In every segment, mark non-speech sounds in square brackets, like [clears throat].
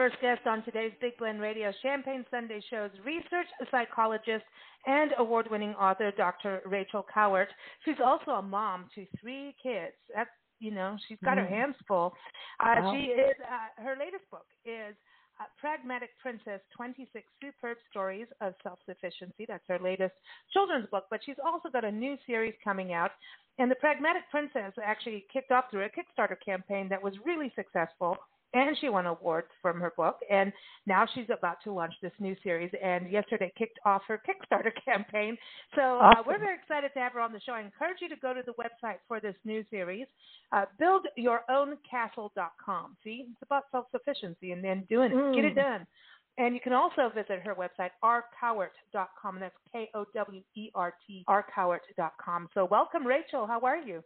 First guest on today's Big Blend Radio Champagne Sunday show's research psychologist and award winning author, Dr. Rachel Kowert. She's also a mom to three kids. That's, you know, she's got mm. her hands full. Uh, wow. She is, uh, her latest book is uh, Pragmatic Princess 26 Superb Stories of Self Sufficiency. That's her latest children's book, but she's also got a new series coming out. And the Pragmatic Princess actually kicked off through a Kickstarter campaign that was really successful and she won awards from her book. And now she's about to launch this new series. And yesterday kicked off her Kickstarter [laughs] campaign. So uh, we're very excited to have her on the show. I encourage you to go to the website for this new series, uh, buildyourown.castle.com. See, it's about self sufficiency and then doing it. Mm. Get it mm. done. And you can also visit her website, rkowert.com. And that's K O W E R T, rkowert.com. So welcome, Rachel. How are you?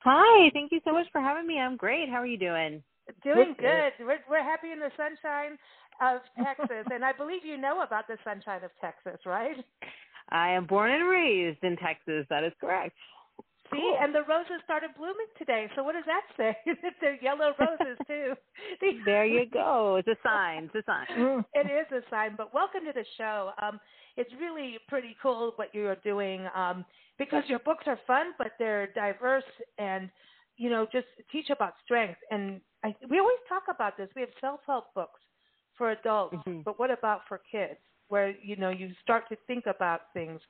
Hi. Thank you so much for having me. I'm great. How are you doing? Doing good. We're, we're happy in the sunshine of [laughs] Texas, and I believe you know about the sunshine of Texas, right? I am born and raised in Texas. That is correct. See, cool. and the roses started blooming today. So what does that say? [laughs] They're yellow roses [laughs] too. there you go. It's a sign. It's a sign. It is a sign. But welcome to the show. Um, it's really pretty cool what you're doing um, because your books are fun, but they're diverse and you know just teach about strength and I, we always talk about this. We have self-help books for adults, mm-hmm. but what about for kids? Where you know you start to think about things,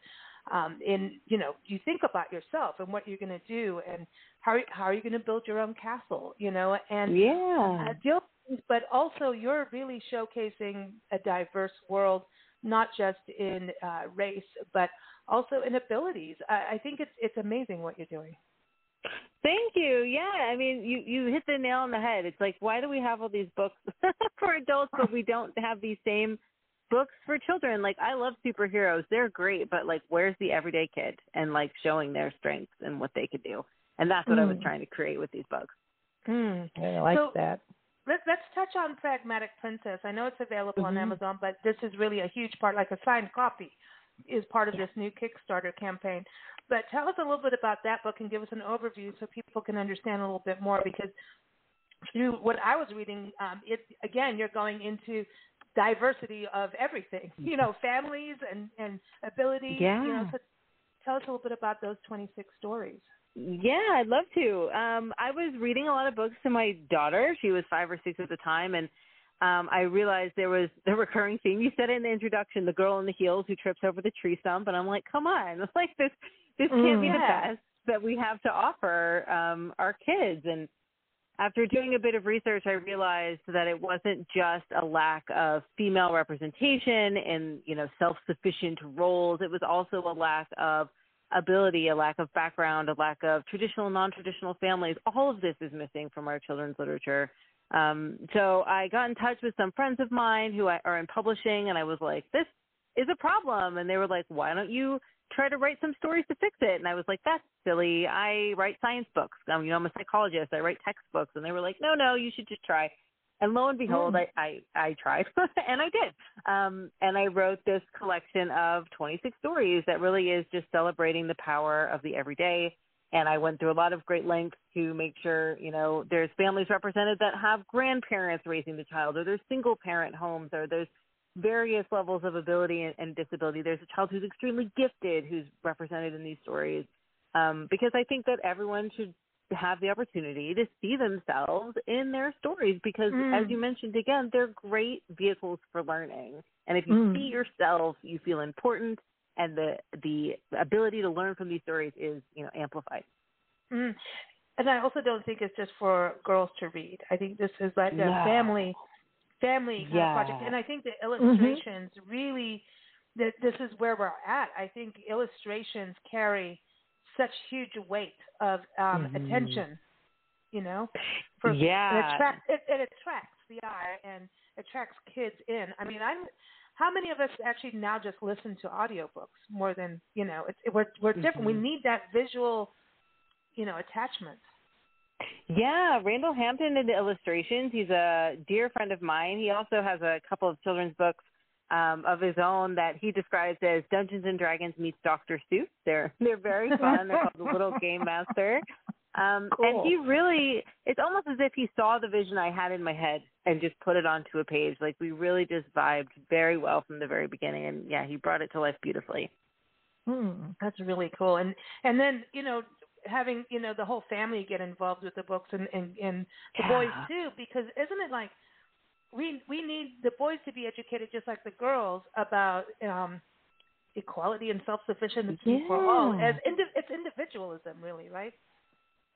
um, in you know you think about yourself and what you're going to do and how how are you going to build your own castle? You know, and yeah, uh, deal. But also, you're really showcasing a diverse world, not just in uh, race, but also in abilities. I, I think it's it's amazing what you're doing. Thank you. Yeah, I mean, you you hit the nail on the head. It's like, why do we have all these books [laughs] for adults, but we don't have these same books for children? Like, I love superheroes; they're great, but like, where's the everyday kid and like showing their strengths and what they could do? And that's what mm. I was mm. trying to create with these books. Mm. I like so, that. Let, us touch on Pragmatic Princess. I know it's available mm-hmm. on Amazon, but this is really a huge part, like a signed copy, is part of this new Kickstarter campaign. But tell us a little bit about that book and give us an overview so people can understand a little bit more because through what I was reading, um, it again, you're going into diversity of everything, [laughs] you know, families and, and ability. Yeah. You know, so tell us a little bit about those 26 stories. Yeah, I'd love to. Um, I was reading a lot of books to my daughter. She was five or six at the time, and um, I realized there was [laughs] the recurring theme. You said in the introduction, the girl in the heels who trips over the tree stump, and I'm like, come on, it's [laughs] like this this can't mm, be the best that we have to offer um, our kids. And after doing a bit of research, I realized that it wasn't just a lack of female representation and you know self-sufficient roles. It was also a lack of ability, a lack of background, a lack of traditional, non-traditional families. All of this is missing from our children's literature. Um, so I got in touch with some friends of mine who are in publishing, and I was like, "This is a problem," and they were like, "Why don't you?" try to write some stories to fix it. And I was like, that's silly. I write science books. Um, you know, I'm a psychologist. I write textbooks. And they were like, no, no, you should just try. And lo and behold, mm. I, I, I tried [laughs] and I did. Um, and I wrote this collection of 26 stories that really is just celebrating the power of the everyday. And I went through a lot of great lengths to make sure, you know, there's families represented that have grandparents raising the child, or there's single parent homes, or there's various levels of ability and, and, disability. There's a child who's extremely gifted who's represented in these stories. Um, because I think that everyone should have the opportunity to see themselves in their stories because mm. as you mentioned again, they're great vehicles for learning. And if you mm. see yourself, you feel important and the the ability to learn from these stories is you know amplified. Mm. And I also don't think it's just for girls to read. I think this is like a family family Yeah. project. And I think the illustrations really that this is where we're at. I think illustrations carry such huge weight of um, Mhm. attention. You know, for, it yeah, attracts it, it attracts the eye and attracts kids in. I mean, I'm. How many of us actually now just listen to audiobooks more than you know? It's, it, we're we're different. We Mhm. need that visual, you know, attachment. Yeah, Randall Hampton did the illustrations. He's a dear friend of mine. He also has a couple of children's books um, of his own that he describes as Dungeons and Dragons meets Doctor Seuss. They're they're very fun. They're called The Little [laughs] Game Master. Um, And he really, it's almost as if he saw the vision I had in my head and just put it onto a page. Like we really just vibed very well from the very beginning. And yeah, he brought it to life beautifully. Hmm. That's really cool. And and then you know having you know the whole family get involved with the books and and, and the boys too because isn't it like we we need the boys to be educated just like the girls about um equality and self sufficiency for all as indi- it's individualism really right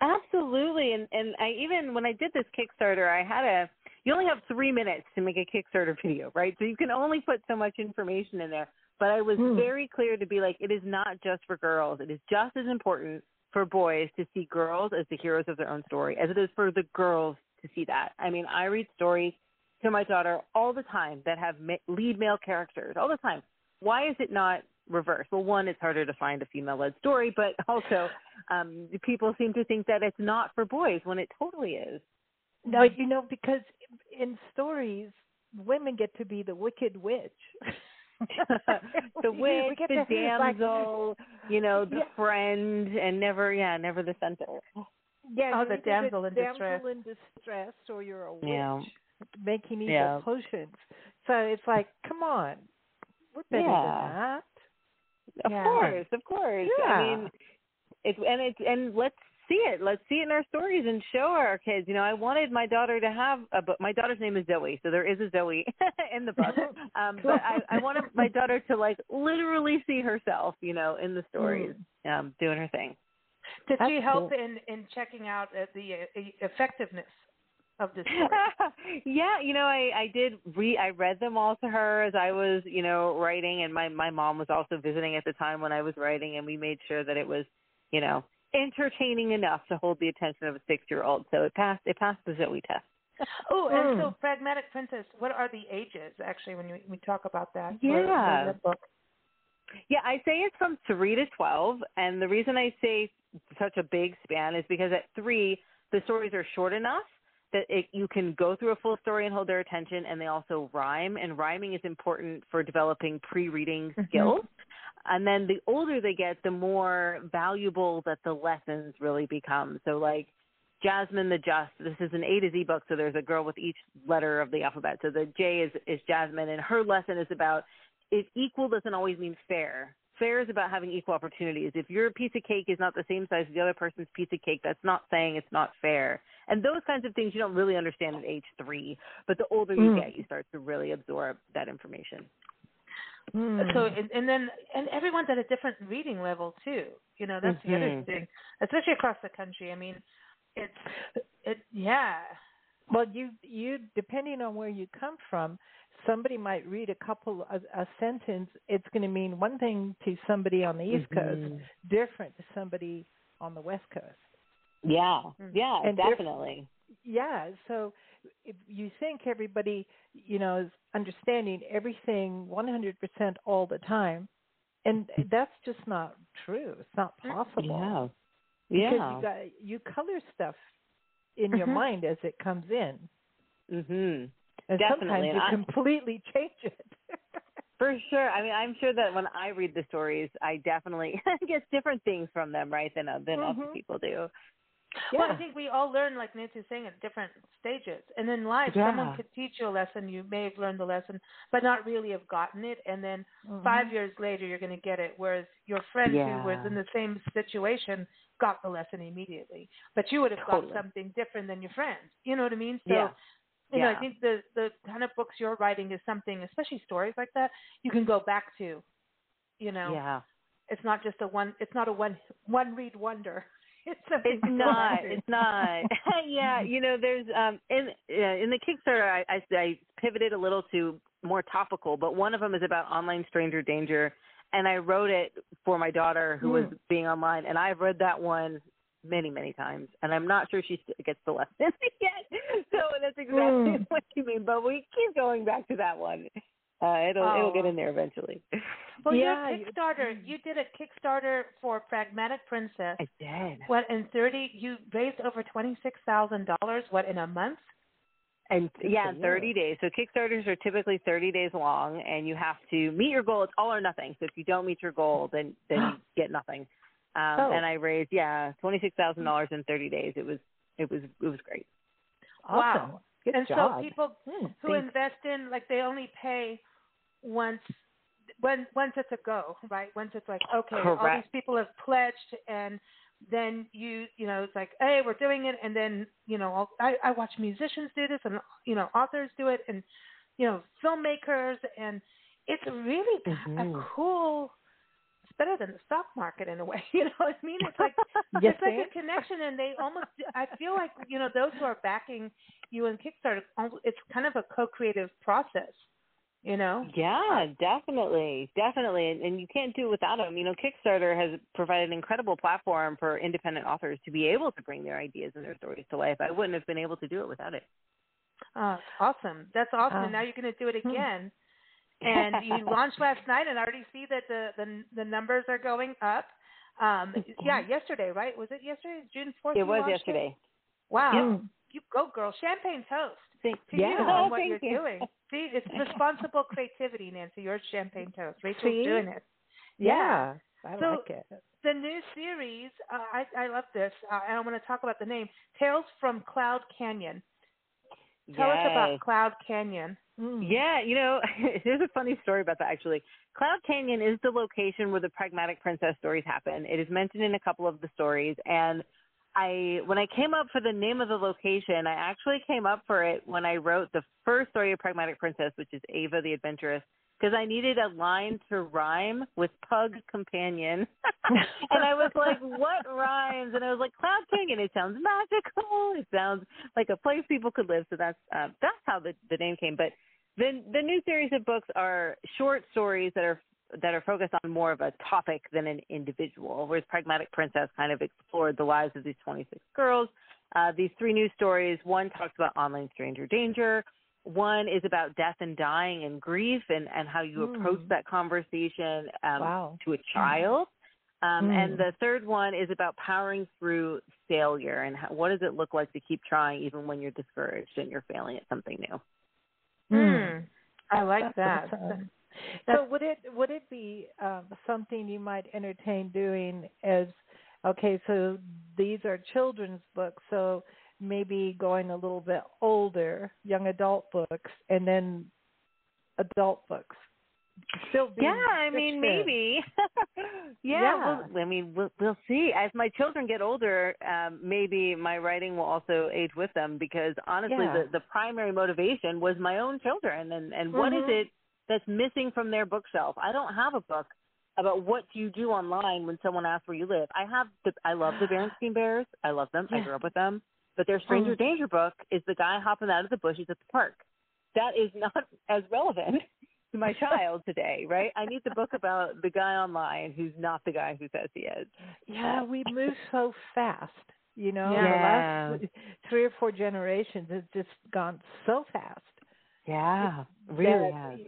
Absolutely, and and I even when I did this Kickstarter, I had a. You only have three minutes to make a Kickstarter video, right? So you can only put so much information in there. But I was Hmm. very clear to be like, it is not just for girls. It is just as important for boys to see girls as the heroes of their own story as it is for the girls to see that. I mean, I read stories to my daughter all the time that have ma- lead male characters all the time. Why is it not reversed? Well, one, it's harder to find a female-led story, but [laughs] also um, people seem to think that it's not for boys when it totally is. No, you know, because in stories, women get to be the wicked witch. [laughs] the [laughs] We witch, get the to, like, damsel, you know, the Yeah. friend, and never, yeah, never the center. yeah, Oh, the damsel in damsel distress. in distress, or you're a witch Yeah. making evil Yeah. potions. So it's like, come on, we're better Yeah. than that. Of Yeah. course, of course. I mean, it's and it's and let's see it. Let's see it in our stories and show our kids. You know, I wanted my daughter to have a book. My daughter's name is Zoe, so there is a Zoe [laughs] in the book. [laughs] Um, but I, I wanted my daughter to like literally see herself, you know, in the stories, um, doing her thing. did That's she help cool. in in checking out uh, the uh, effectiveness of the story [laughs] yeah, you know, I I did re I read them all to her as I was, you know, writing and my my mom was also visiting at the time when I was writing and we made sure that it was, you know, entertaining enough to hold the attention of a 6-year-old. So it passed it passed the Zoe test. [laughs] Oh, and so Mm. pragmatic princess. What are the ages actually when we, we talk about that? Yeah. for the book. Yeah, I say it's from 3 to 12 and the reason I say such a big span is because at 3 the stories are short enough that it, you can go through a full story and hold their attention and they also rhyme and rhyming is important for developing pre-reading Mhm. skills. And then the older they get the more valuable that the lessons really become. So like jasmine the just this is an a to z book so there's a girl with each letter of the alphabet. So the j is is jasmine and her lesson is about if equal doesn't always mean fair fair is about having equal opportunities if your piece of cake is not the same size as the other person's piece of cake that's not saying it's not fair and those kinds of things you don't really understand at age three but the older you Mm. get you start to really absorb that information Hmm. So and, and then and everyone's at a different reading level too. You know, that's the other Mhm. thing, especially across the country. I mean, it's it yeah. Well, you you depending on where you come from, somebody might read a couple a, a sentence. It's going to mean one thing to somebody on the East Coast, Mhm. different to somebody on the West Coast. yeah Mm. yeah And definitely Yeah, so if you think everybody, you know, is understanding everything 100% all the time, and that's just not true. It's not possible. yeah Because you got you color stuff in your Mhm. mind as it comes in. mhm And Definitely, sometimes you I- completely [laughs] change it. For sure. I mean, I'm sure that when I read the stories, I definitely [laughs] get different things from them, right, than uh, than other Mhm. people do. Well, I think we all learn, like Nancy's saying, at different stages. And in life, Yeah. someone could teach you a lesson. You may have learned the lesson, but not really have gotten it. And then Mhm. five years later, you're going to get it. Whereas your friend Yeah. who was in the same situation got the lesson immediately, but you would have Totally. got something different than your friend. You know what I mean? So, Yeah. know, I think the the kind of books you're writing is something, especially stories like that, you can go back to you know, Yeah. it's not just a one. It's not a one one read wonder. [laughs] It's It's not. It's [laughs] not. [laughs] yeah, you know, there's um in uh, in the Kickstarter, I, I I pivoted a little to more topical, but one of them is about online stranger danger, and I wrote it for my daughter who was being online, and I've read that one many many times, and I'm not sure she gets the lesson [laughs] yet. So that's exactly Mm. [laughs] what you mean. But we keep going back to that one. Uh, it'll it'll get Oh. in there eventually. [laughs] Well, Yeah, you- Kickstarter, you did a Kickstarter for Pragmatic Princess. I did. What in thirty? You raised over twenty six thousand dollars. What in a month? And yeah, in 30 days. So Kickstarters are typically 30 days long, and you have to meet your goal. It's all or nothing. So if you don't meet your goal, then then [gasps] you get nothing. Um, Oh. And I raised yeah twenty six thousand dollars in 30 days. It was it was it was great. Awesome. Wow. Good and job. so people Hmm, who thanks. invest in like they only pay once when once it's a go, right? Once it's like okay, all these people have pledged, and then you you know it's like hey we're doing it, and then you know I'll, I I watch musicians do this, and you know authors do it, and you know filmmakers, and it's really a Mhm. cool. Better than the stock market in a way, [laughs] you know what I mean? It's like [laughs] Yes, it's like a connection, and they almost. I feel like you know those who are backing you in Kickstarter. It's kind of a co-creative process, you know. Yeah, definitely, definitely, and, and you can't do it without them. You know, Kickstarter has provided an incredible platform for independent authors to be able to bring their ideas and their stories to life. I wouldn't have been able to do it without it. Uh, awesome. That's awesome. Oh. and now you're going to do it Hmm. And you [laughs] launched last night, and I already see that the the, the numbers are going up. Um, yeah, yesterday, right? Was it yesterday? June fourth. It was yesterday. Wow. Mm. You go, girl. Champagne toast. To Yeah. you Oh, and what you're you. doing. [laughs] See, it's responsible creativity, Nancy. Your champagne toast. Rachel's See? doing it. Yeah, I So- like it. the new series uh, I, I love this uh, and i want to talk about the name tales from cloud canyon tell us about cloud canyon Mm. Yeah, you know, [laughs] there's a funny story about that actually. Cloud Canyon is the location where the Pragmatic Princess stories happen. It is mentioned in a couple of the stories and I when I came up for the name of the location, I actually came up for it when I wrote the first story of Pragmatic Princess, which is Ava the Adventurous, because I needed a line to rhyme with Pug Companion. [laughs] and I was like, what rhymes? And I was like, Cloud Canyon. It sounds magical. It sounds like a place people could live. So that's uh, that's how the the name came. But the the new series of books are short stories that are that are focused on more of a topic than an individual. Whereas Pragmatic Princess kind of explored the lives of these 26 girls. Uh, these three new stories. One talks about online stranger danger. One is about death and dying and grief and, and how you Mm. approach that conversation um, Wow. to a child. Um, Mm. And the third one is about powering through failure and how, what does it look like to keep trying even when you're discouraged and you're failing at something new. Hmm. i like That's that awesome. So would it would it be um, something you might entertain doing as okay? So these are children's books, so maybe going a little bit older, young adult books, and then adult books. Still being Yeah, I mean maybe. [laughs] yeah, Yeah. We'll, I mean we'll, we'll see. As my children get older, um, maybe my writing will also age with them because honestly, Yeah. the the primary motivation was my own children and and what is Mhm. it that's missing from their bookshelf? I don't have a book about what do you do online when someone asks where you live. I have the I love the Berenstain Bears. I love them. I grew up with them. But their Stranger Mhm. Danger book is the guy hopping out of the bushes at the park. That is not [laughs] as relevant to my child today, right? I need the book about the guy online who's not the guy who says he is. Yeah, we move so fast. You know, Yeah. the last three or four generations has just gone so fast. Yeah, really has.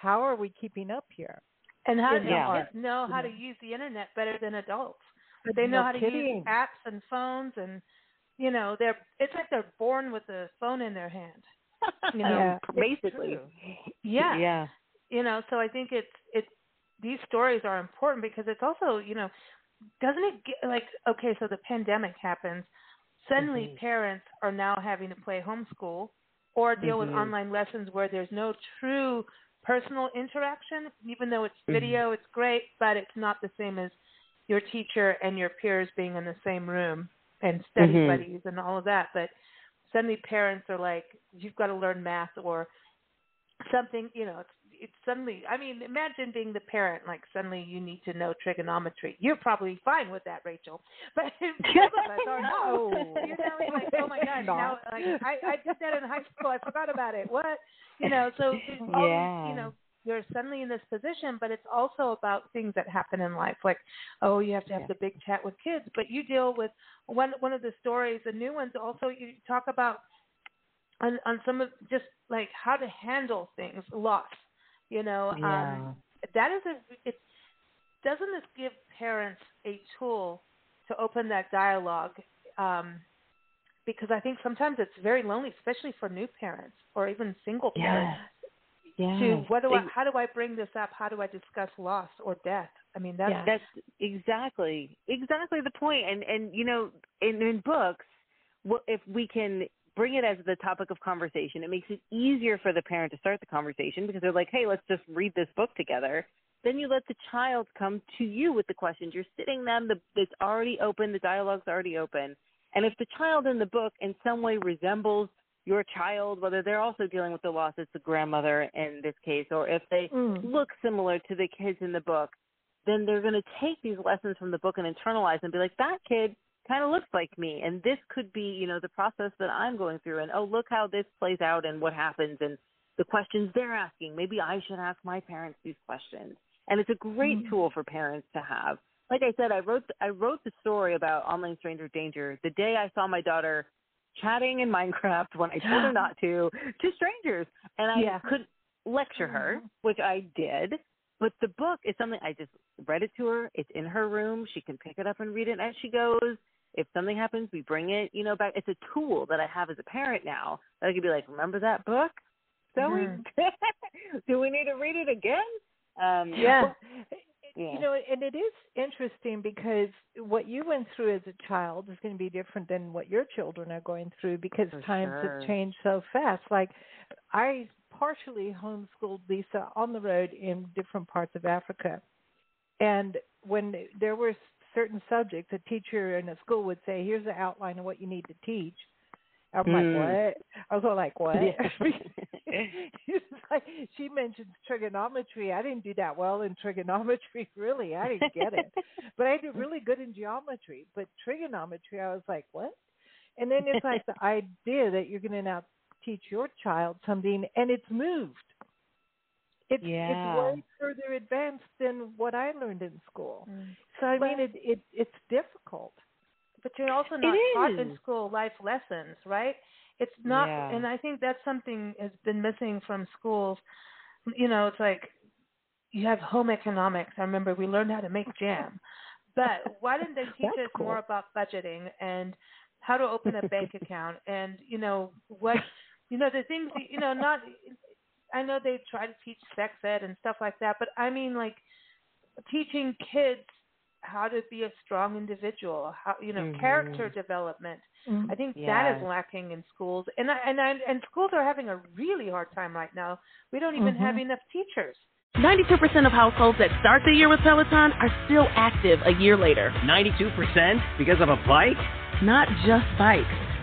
How are we keeping up here? and how Yeah. kids know how to use the internet better than adults but they know No how to kidding. use apps and phones and you know they're it's like they're born with a phone in their hand [laughs] you know Yeah, basically. yeah Yeah. you know so i think it's it's these stories are important because it's also you know doesn't it get like okay so the pandemic happens suddenly Mhm. parents are now having to play homeschool or deal with Mhm. online lessons where there's no true personal interaction even though it's video it's great but it's not the same as your teacher and your peers being in the same room and study Mhm. buddies and all of that but suddenly parents are like you've got to learn math or something you know it's it's suddenly I mean, imagine being the parent, like suddenly you need to know trigonometry. You're probably fine with that, Rachel. [laughs] But most of us [laughs] are not. You know, like, oh my God, now [laughs] like I, I did that in high school, I forgot about it. What you know, so all yeah. these, you know, you're suddenly in this position, but it's also about things that happen in life, like oh, you have to have Yeah. the big chat with kids, but you deal with one one of the stories, the new ones. Also, you talk about on on some of just like how to handle things, loss. You know, Yeah. um, that is a it doesn't this give parents a tool to open that dialogue um, because I think sometimes it's very lonely, especially for new parents or even single parents. Yeah. To what do I, how do I bring this up? How do I discuss loss or death? I mean, that's Yeah. That's exactly exactly the point. And and you know, in in books, if we can bring it as the topic of conversation, it makes it easier for the parent to start the conversation because they're like, "Hey, let's just read this book together." Then you let the child come to you with the questions. You're sitting them. The it's already open. The dialogue's already open. And if the child in the book in some way resembles your child, whether they're also dealing with the loss as the grandmother in this case, or if they Mm. look similar to the kids in the book, then they're going to take these lessons from the book and internalize and be like, that kid kind of looks like me, and this could be, you know, the process that I'm going through, and oh, look how this plays out and what happens, and the questions they're asking. Maybe I should ask my parents these questions, and it's a great Mhm. tool for parents to have. Like I said, I wrote I wrote the story about online stranger danger the day I saw my daughter chatting in Minecraft when I told her not to to strangers, and I Yeah. could lecture her, which I did. But the book is something I just read it to her. It's in her room. She can pick it up and read it as she goes. If something happens, we bring it, you know, back. It's a tool that I have as a parent now that I could be like, remember that book? So Mhm. we [laughs] do we need to read it again? Um, Yeah. [laughs] Yeah. You know, and it is interesting because what you went through as a child is going to be different than what your children are going through because For times sure. have changed so fast. Like I partially homeschooled Lisa on the road in different parts of Africa. And when there were certain subjects, a teacher in a school would say, "Here's the outline of what you need to teach." I'm Mm. like, "What?" I was all like, "What?" Yeah. [laughs] [laughs] like she mentions trigonometry. I didn't do that well in trigonometry. [laughs] Really, I didn't get it. but I did really good in geometry. But trigonometry, I was like, what? And then it's like the idea that you're going to now teach your child something, and it's moved. It's Yeah. it's way further advanced than what I learned in school. Mm. So I Well- mean, it it it's difficult. But you're also not taught in school life lessons, right? It's not, Yeah. and I think that's something has been missing from schools. You know, it's like you have home economics. I remember we learned how to make jam, but why didn't they [laughs] teach us more about budgeting and how to open a bank [laughs] account and you know what, you know the things you know not. I know they try to teach sex ed and stuff like that, but I mean like teaching kids how to be a strong individual, how you know Mhm. character development. I think that Yeah. is lacking in schools, and I, and I, and schools are having a really hard time right now. We don't even have Mhm. enough teachers. 92% of households that start the year with Peloton are still active a year later. 92% because of a bike? Not just bikes.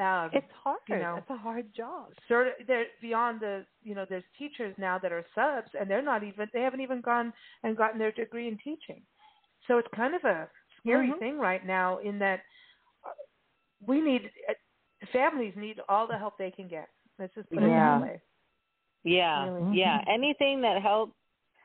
Um, It's hard. You know. it's a hard job. sort of they're beyond the you know there's teachers now that are subs and they're not even they haven't even gone and gotten their degree in teaching so it's kind of a scary Mhm. thing right now in that uh, we need uh, families need all the help they can get let's just put it Yeah. that way Yeah, Really. yeah. Mhm. Anything that helps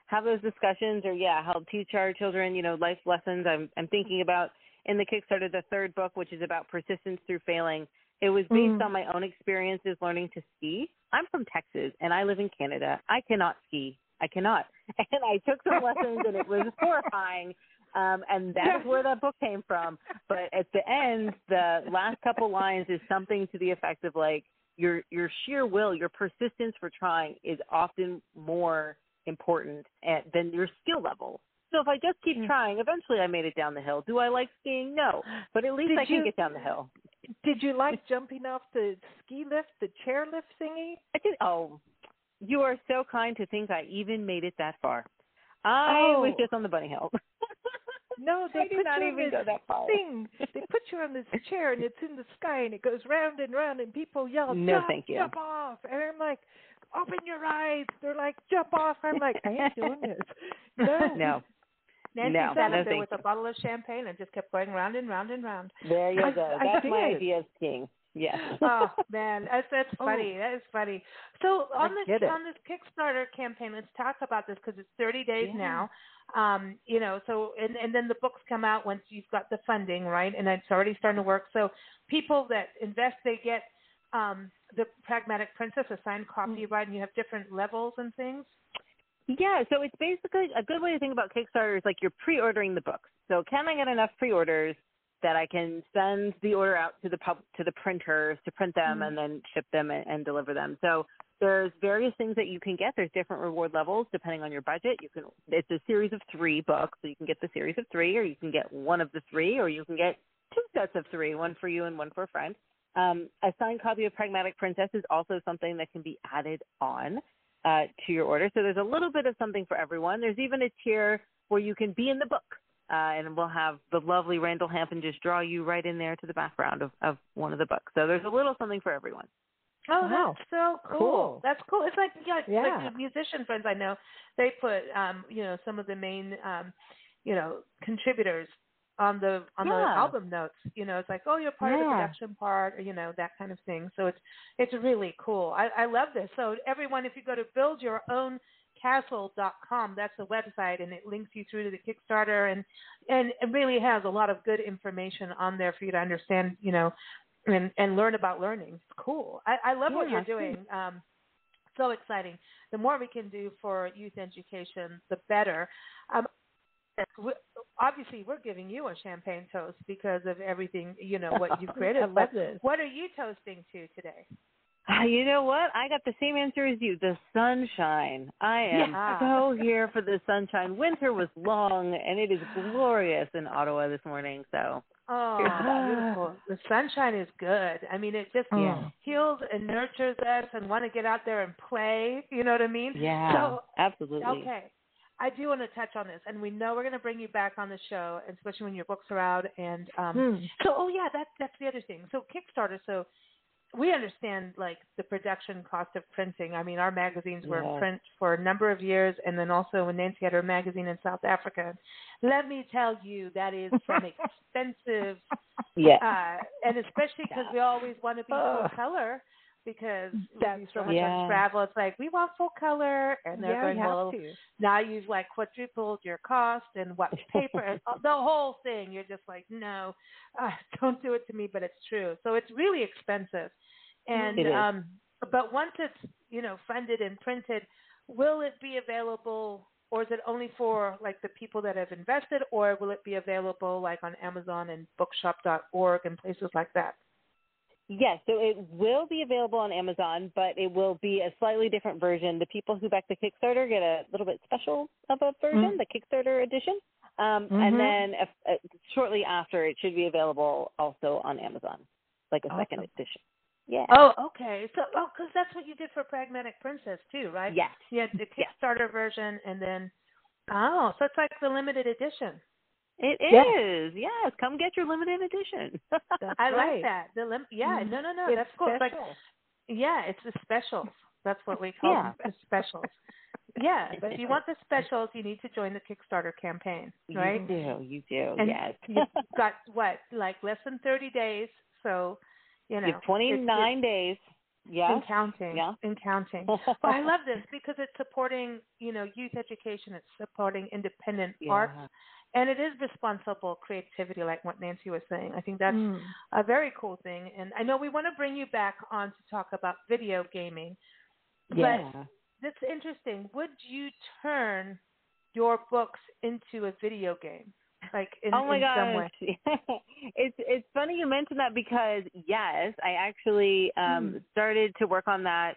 have those discussions, or yeah, help teach our children, you know, life lessons. I'm I'm thinking about in the Kickstarter the third book, which is about persistence through failing. It was based Mm. on my own experiences learning to ski. I'm from Texas and I live in Canada. I cannot ski. I cannot. [laughs] And I took some lessons and it was [laughs] horrifying. Um, and that is where that book came from. But at the end, the last couple lines is something to the effect of like your your sheer will, your persistence for trying is often more important at, than your skill level. So if I just keep Mm. trying, eventually I made it down the hill. Do I like skiing? No, but at least Did I can get down the hill. Did you like jumping off the ski lift, the chair lift thingy? I did. Oh, you are so kind to think I even made it that far. I oh. was Oh. just on the bunny hill. [laughs] No, they I put not you even on go this that far. thing. They put you on this chair and it's in the sky and it goes round and round and people yell, No, jump, thank you. jump off. And I'm like, open your eyes. They're like, jump off. I'm like, I ain't doing this. [laughs] No. no, Nancy No, sat no, up there thank with a bottle of champagne and just kept going round and round and round. there you I- go. I That's my did. idea of skiing. Yes. oh [laughs] man, that's that's Oh. funny. That is funny. So on I this it. on this Kickstarter campaign, let's talk about this because it's 30 days Yeah. now. Um, you know, so and and then the books come out once you've got the funding, right? And it's already starting to work. So people that invest, they get um, the Pragmatic Princess, a signed copy, Mm. right? And you have different levels and things. Yeah, so it's basically a good way to think about Kickstarter is like you're pre-ordering the books. So can I get enough pre-orders that I can send the order out to the pub to the printers to print them Mhm. and then ship them and, and deliver them. So there's various things that you can get. There's different reward levels depending on your budget. You can it's a series of three books, so you can get the series of three, or you can get one of the three, or you can get two sets of three, one for you and one for a friend. Um, a signed copy of Pragmatic Princess is also something that can be added on uh, to your order. So there's a little bit of something for everyone. There's even a tier where you can be in the book, uh, and we'll have the lovely Randall Hampton just draw you right in there to the background of, of one of the books. So there's a little something for everyone. Oh, Wow. that's so cool. Cool. That's cool. It's like yeah, Yeah. like the musician friends I know, they put um, you know, some of the main um, you know, contributors on the on the album notes. You know, it's like, oh, you're part of the production part, or you know, that kind of thing. So it's it's really cool. I, I love this. So everyone, if you go to buildyourown.castle.com, that's the website, and it links you through to the Kickstarter, and and it really has a lot of good information on there for you to understand. You know, and and learn about learning. It's cool. I, I love what you're doing. Um, so exciting. The more we can do for youth education, the better. Um, obviously, we're giving you a champagne toast because of everything you know what you've [laughs] created. I love but this. what are you toasting to today? Ah, You know what? I got the same answer as you. The sunshine. I am Yeah. so here for the sunshine. Winter was long, and it is glorious in Ottawa this morning. So Oh, [laughs] beautiful. The sunshine is good. I mean, it just Yeah. heals and nurtures us and want to get out there and play. You know what I mean? yeah, So, absolutely. Okay. I do want to touch on this, and we know we're going to bring you back on the show, especially when your book's are out. And um, Hmm. so, oh yeah, that's that's the other thing. So Kickstarter. So we understand like the production cost of printing. I mean, our magazines were Yeah. in print for a number of years, and then also when Nancy had her magazine in South Africa. Let me tell you, that is some [laughs] expensive, Yeah. uh, and especially because we always want to be full color. Because That's so right. much Yeah. on travel, it's like we want full color, and they're yeah, going, well, to. now you've like quadrupled your cost and what [laughs] paper and the whole thing you're just like no uh, [laughs] don't do it to me but it's true so it's really expensive and um but once it's you know funded and printed will it be available or is it only for like the people that have invested or will it be available like on amazon and bookshop.org and places like that Yes, so it will be available on Amazon, but it will be a slightly different version. The people who back the Kickstarter get a little bit special of a version, Mhm. the Kickstarter edition. Um, Mhm. And then if, uh, shortly after, it should be available also on Amazon, like a second edition. Yeah. oh okay so oh because that's what you did for pragmatic princess too right Yes. You had the Yes. Kickstarter version, and then oh, so it's like the limited edition. It is. Yes. Come get your limited edition. [laughs] I right. like that. The lim- yeah, Mhm. no, no, no, It's that's cool. It's like yeah, it's the specials. That's what we call Yeah. them, the specials. Yeah, but if you want the [laughs] specials, you need to join the Kickstarter campaign, right? You do. You do. And yes. you've [laughs] got what, like less than thirty days, so you know, have 29 days. Yeah. and counting, Yeah. and counting. [laughs] Well, I love this because it's supporting, you know, youth education. It's supporting independent Yeah. arts, and it is responsible creativity, like what Nancy was saying. I think that's Mm. a very cool thing. And I know we want to bring you back on to talk about video gaming, Yeah. but that's interesting. Would you turn your books into a video game, like in, oh my in gosh [laughs] it's it's funny you mentioned that because yes i actually um Hmm. started to work on that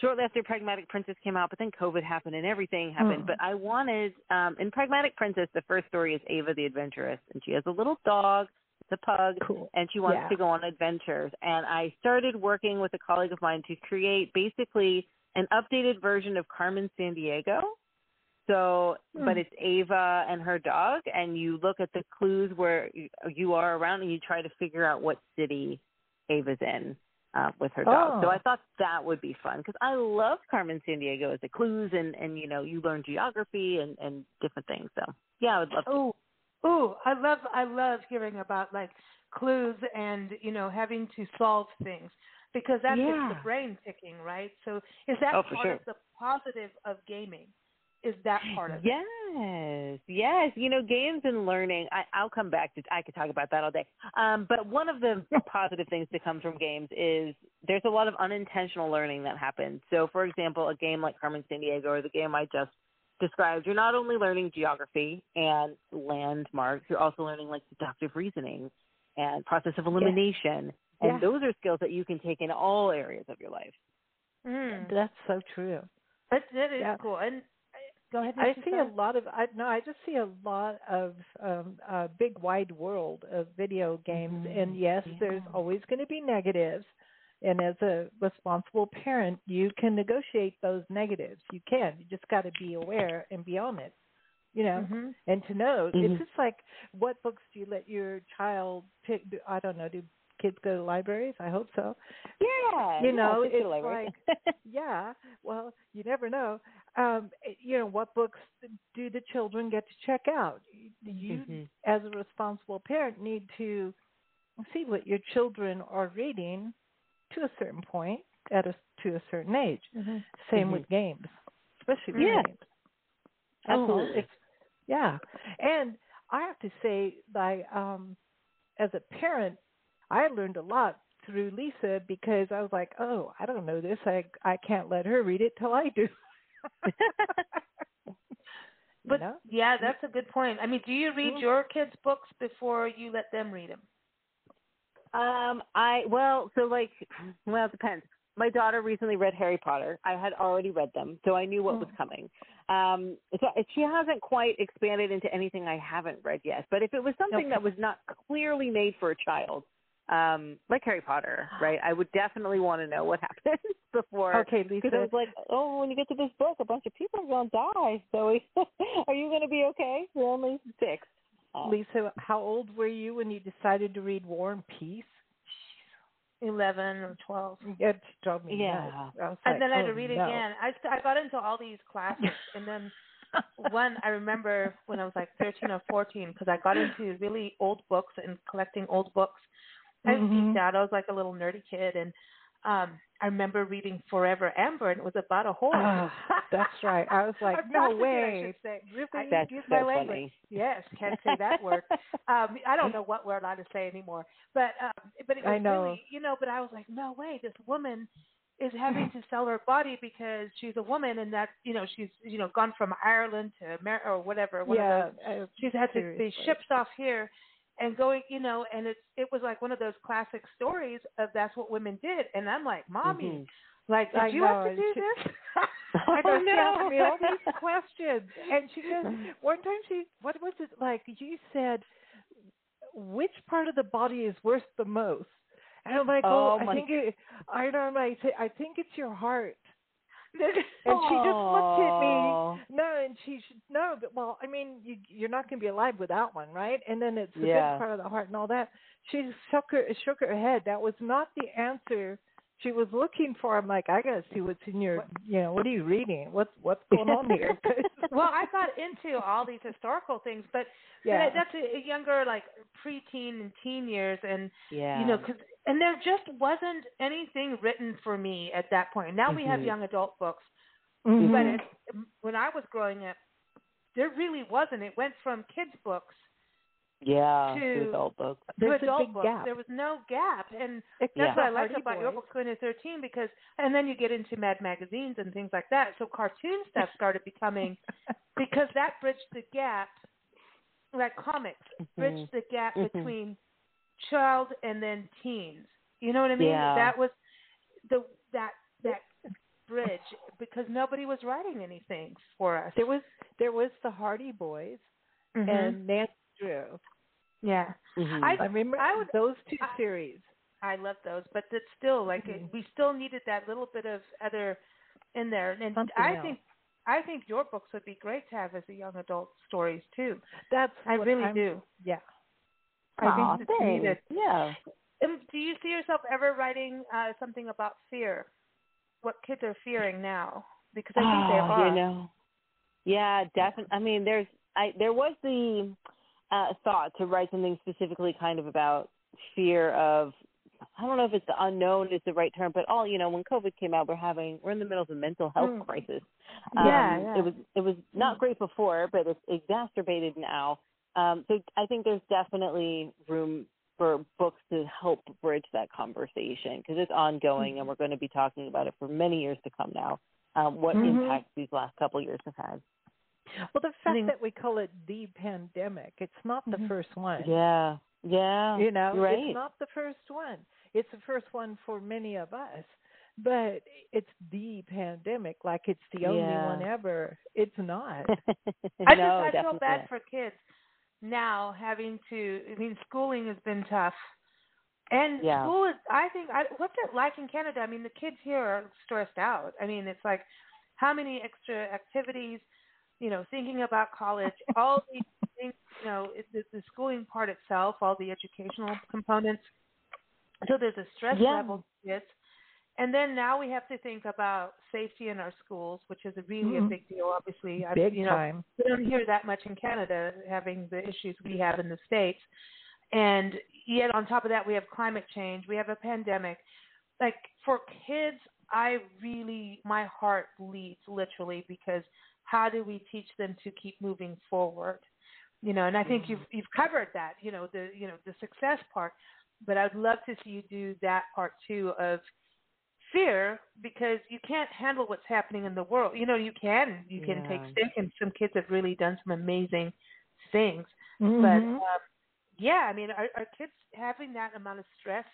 shortly after Pragmatic Princess came out, but then COVID happened and everything happened. Mm. But I wanted um in Pragmatic Princess, the first story is Ava the Adventuress, and she has a little dog. It's a pug, Cool. and she wants Yeah. to go on adventures. And I started working with a colleague of mine to create basically an updated version of Carmen Sandiego. So, but Hmm. it's Ava and her dog, and you look at the clues where you, you are around, and you try to figure out what city Ava's in uh, with her dog. So Oh. I thought that would be fun because I love Carmen Sandiego as a clues, and and you know you learn geography and and different things. So yeah, I would love. Oh, oh, I love I love hearing about like clues and you know having to solve things because that gets the brain ticking, right? So is that Oh, part sure. of the positive of gaming? Is that part of it? Yes, yes. You know, games and learning. I, I'll come back to. I could talk about that all day. Um, but one of the [laughs] positive things that comes from games is there's a lot of unintentional learning that happens. So, for example, a game like Carmen Sandiego or the game I just described, you're not only learning geography and landmarks, you're also learning like deductive reasoning and process of elimination. And Yeah. those are skills that you can take in all areas of your life. Mm. That's so true. That, that is Yeah. cool. And go ahead. I see a lot of I no, I just see a lot of um a big wide world of video games Mhm. and yes, there's always going to be negatives. And as a responsible parent, you can negotiate those negatives. You can. You just got to be aware and be on it. You know, Mhm. and to know Mhm. it's just like what books do you let your child pick? I don't know. Do kids go to libraries? I hope so. Yeah, You know, it's like [laughs] Yeah, well, you never know. Um, you know, what books do the children get to check out? You, Mhm. as a responsible parent, need to see what your children are reading to a certain point at a to a certain age. Same Mhm. with games, especially with Yeah. games. Absolutely. Oh, yeah, and I have to say, like, um, as a parent, I learned a lot through Lisa because I was like, oh, I don't know this. I I can't let her read it till I do. [laughs] But know? yeah, that's a good point. I mean, do you read Mhm. your kids' books before you let them read them? Um, I well, so like, [clears throat] well, it depends. My daughter recently read Harry Potter. I had already read them, so I knew what was Mm. coming. Um, so she hasn't quite expanded into anything I haven't read yet. But if it was something Okay. that was not clearly made for a child, um, like Harry Potter, [gasps] right? I would definitely want to know what happens [laughs] before. Okay, Because Lisa. it was like, oh, when you get to this book, a bunch of people are going to die. So, [laughs] are you going to be okay? You're only six. Uh, Lisa, how old were you when you decided to read War and Peace? Eleven or twelve. It drove me Yeah. nuts. I And like, then I had oh, to read it no. again. I st- I got into all these classes, and then [laughs] one I remember when I was like 13 or 14 because I got into really old books and collecting old books. I Mhm. geeked out. I was like a little nerdy kid, and um I remember reading Forever Amber, and it was about a horse. Ah, that's right. I was [laughs] like, no I way. say. Really? I- That's Use so my funny. language. Yes, can't say that word. [laughs] Um, I don't know what we're allowed to say anymore. But um, but it was I know. really, you know. But I was like, no way, this woman is having to sell her body because she's a woman, and that you know she's you know gone from Ireland to America or whatever. Yeah. uh, She's had to be shipped off here. And going, you know, and it's it was like one of those classic stories of that's what women did, and I'm like, mommy, Mhm. like, did I you know, have to do this? [laughs] [laughs] I know no. me all these [laughs] questions, and she goes. One time she, what was it like? You said, which part of the body is worth the most? And I'm like, Oh, oh, I think it. I don't know. I I think it's your heart. [laughs] And she just looked at me. No, and she should no, but well, I mean, you you're not going to be alive without one, right? And then it's the Yeah. big part of the heart and all that. She shook her shook her head. That was not the answer she was looking for. I'm like, I got to see what's in your, you know, what are you reading? What's what's going on here? [laughs] [laughs] well, I got into all these historical things, but yeah, but that's a, a younger, like preteen and teen years, and Yeah. you know, cause, and there just wasn't anything written for me at that point. Now we have Mhm. young adult books, Mhm. but it, when I was growing up, there really wasn't. It went from kids books yeah. to- to adult books. there's to a adult big books. gap. There was no gap, and That's Yeah. what I the liked Hardy about your Boys. book, Going to 13, because, and then you get into Mad magazines and things like that. So cartoon stuff started becoming, [laughs] because that bridged the gap, like comics, bridged the gap Mhm. between child and then teens. You know what I mean? Yeah. That was the, that, that [laughs] bridge because nobody was writing anything for us. There was there was the Hardy Boys Mhm. and Nancy Drew. yeah, Mhm. I I remember I would- those two I- series. I love those, but it's still like it, Mhm. we still needed that little bit of other in there. And Something I else. think I think your books would be great to have as a young adult stories too. That's I what really I'm- do. Yeah. I Aw, think it's needed. Yeah. Um, do you see yourself ever writing uh, something about fear? What kids are fearing now? Because I think they Oh, are. You know. Yeah, definitely. I mean, there's I there was the uh, thought to write something specifically kind of about fear of I don't know if it's the unknown is the right term, but all you know, when COVID came out, we're having we're in the middle of a mental health Mm. crisis. Yeah, Um, yeah. It was it was not great before, but it's exacerbated now. Um, so I think there's definitely room for books to help bridge that conversation because it's ongoing, and we're going to be talking about it for many years to come now. Um, what Mhm. impact these last couple years have had. Well, the fact think- that we call it the pandemic, it's not the Mhm. first one. Yeah, yeah. You know, right. it's not the first one. It's the first one for many of us, but it's the pandemic. Like it's the only Yeah. one ever. It's not. [laughs] I just I feel bad for kids now having to. I mean, schooling has been tough, and Yeah. school is. I think. I, what's it like in Canada? I mean, the kids here are stressed out. I mean, it's like how many extra activities, you know, thinking about college, [laughs] all these things. You know, it, the, the schooling part itself, all the educational components. So there's a stress Yeah. level to. And then now we have to think about safety in our schools, which is a really a Mhm. big deal. Obviously, I- Big you know, time. we don't hear that much in Canada having the issues we have in the States. And yet on top of that we have climate change, we have a pandemic. Like for kids, I really my heart bleeds literally because how do we teach them to keep moving forward? You know, and I think you've you've covered that, you know, the you know, the success part. But I'd love to see you do that part too of fear because you can't handle what's happening in the world. You know, you can you can take Yeah. stick, and some kids have really done some amazing things. But Mhm. um, yeah, I mean, are, are kids having that amount of stress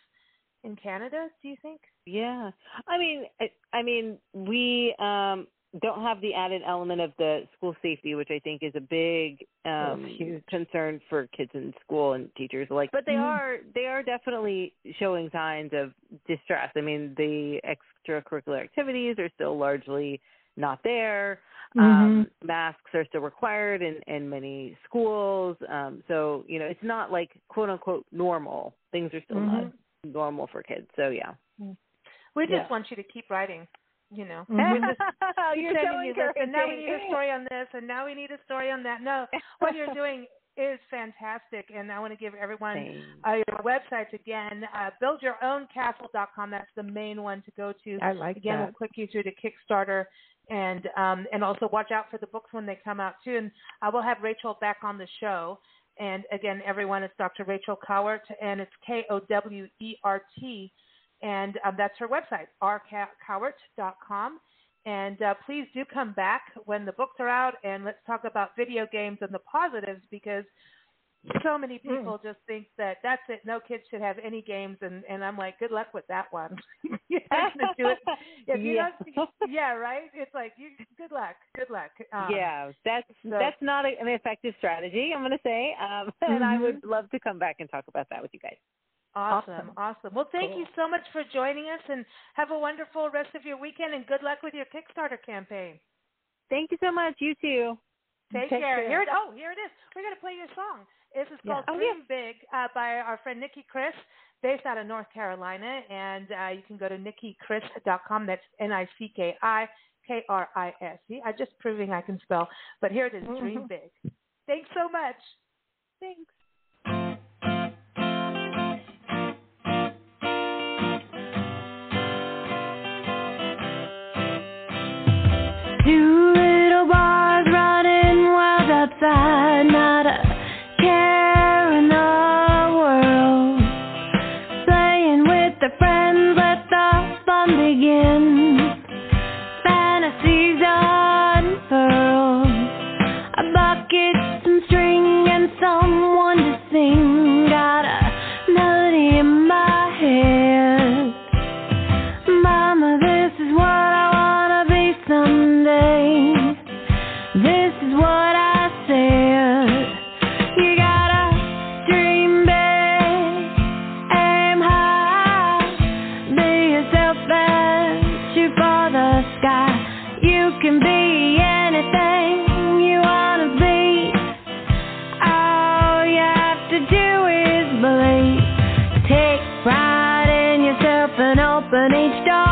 in Canada? Do you think? Yeah, I mean, I, I mean, we um, don't have the added element of the school safety, which I think is a big um, huge. concern for kids in school and teachers alike. But they Mhm. are they are definitely showing signs of distress. I mean, the extracurricular activities are still largely not there. Um, masks are still required in, in many schools. Um, so, you know, it's not like quote unquote normal. Things are still not normal for kids. So, yeah. We just Yeah. want you to keep writing. You know, Mhm. just [laughs] You're so you this, and now we need a story on this, and now we need a story on that. No, what you're [laughs] doing is fantastic, and I want to give everyone uh, your websites again. Uh, buildyourown.castle.com. That's the main one to go to. I like Again, that. we'll click you through to Kickstarter, and um, and also watch out for the books when they come out too. And I will have Rachel back on the show. And again, everyone, it's Dr. Rachel Kowert, and it's K O W E R T, and um, that's her website, rkowert.com. And uh, please do come back when the books are out, and let's talk about video games and the positives because so many people just think that that's it. No kids should have any games, and and I'm like, good luck with that one. [laughs] Do it. If you Yeah. don't, yeah, right. It's like you. Good luck. Good luck. Um, yeah, that's so- that's not a, an effective strategy. I'm going to say, um, [laughs] and I Mhm. would love to come back and talk about that with you guys. Awesome, Awesome. awesome. Well, thank you so much for joining us, and have a wonderful rest of your weekend, and good luck with your Kickstarter campaign. Thank you so much. You too. Take, Take care. care. Here it. Oh, here it is. We're gonna play your song. This is Yeah. called Oh, "Dream Big" uh, by our friend Nicki Kris, based out of North Carolina, and uh, you can go to nickikris.com. That's N-I-C-K-I K-R-I-S. See, I'm just proving I can spell. But here it is, "Dream. [laughs] Big." Thanks so much. Thanks. To do is believe. Take pride in yourself and open each door.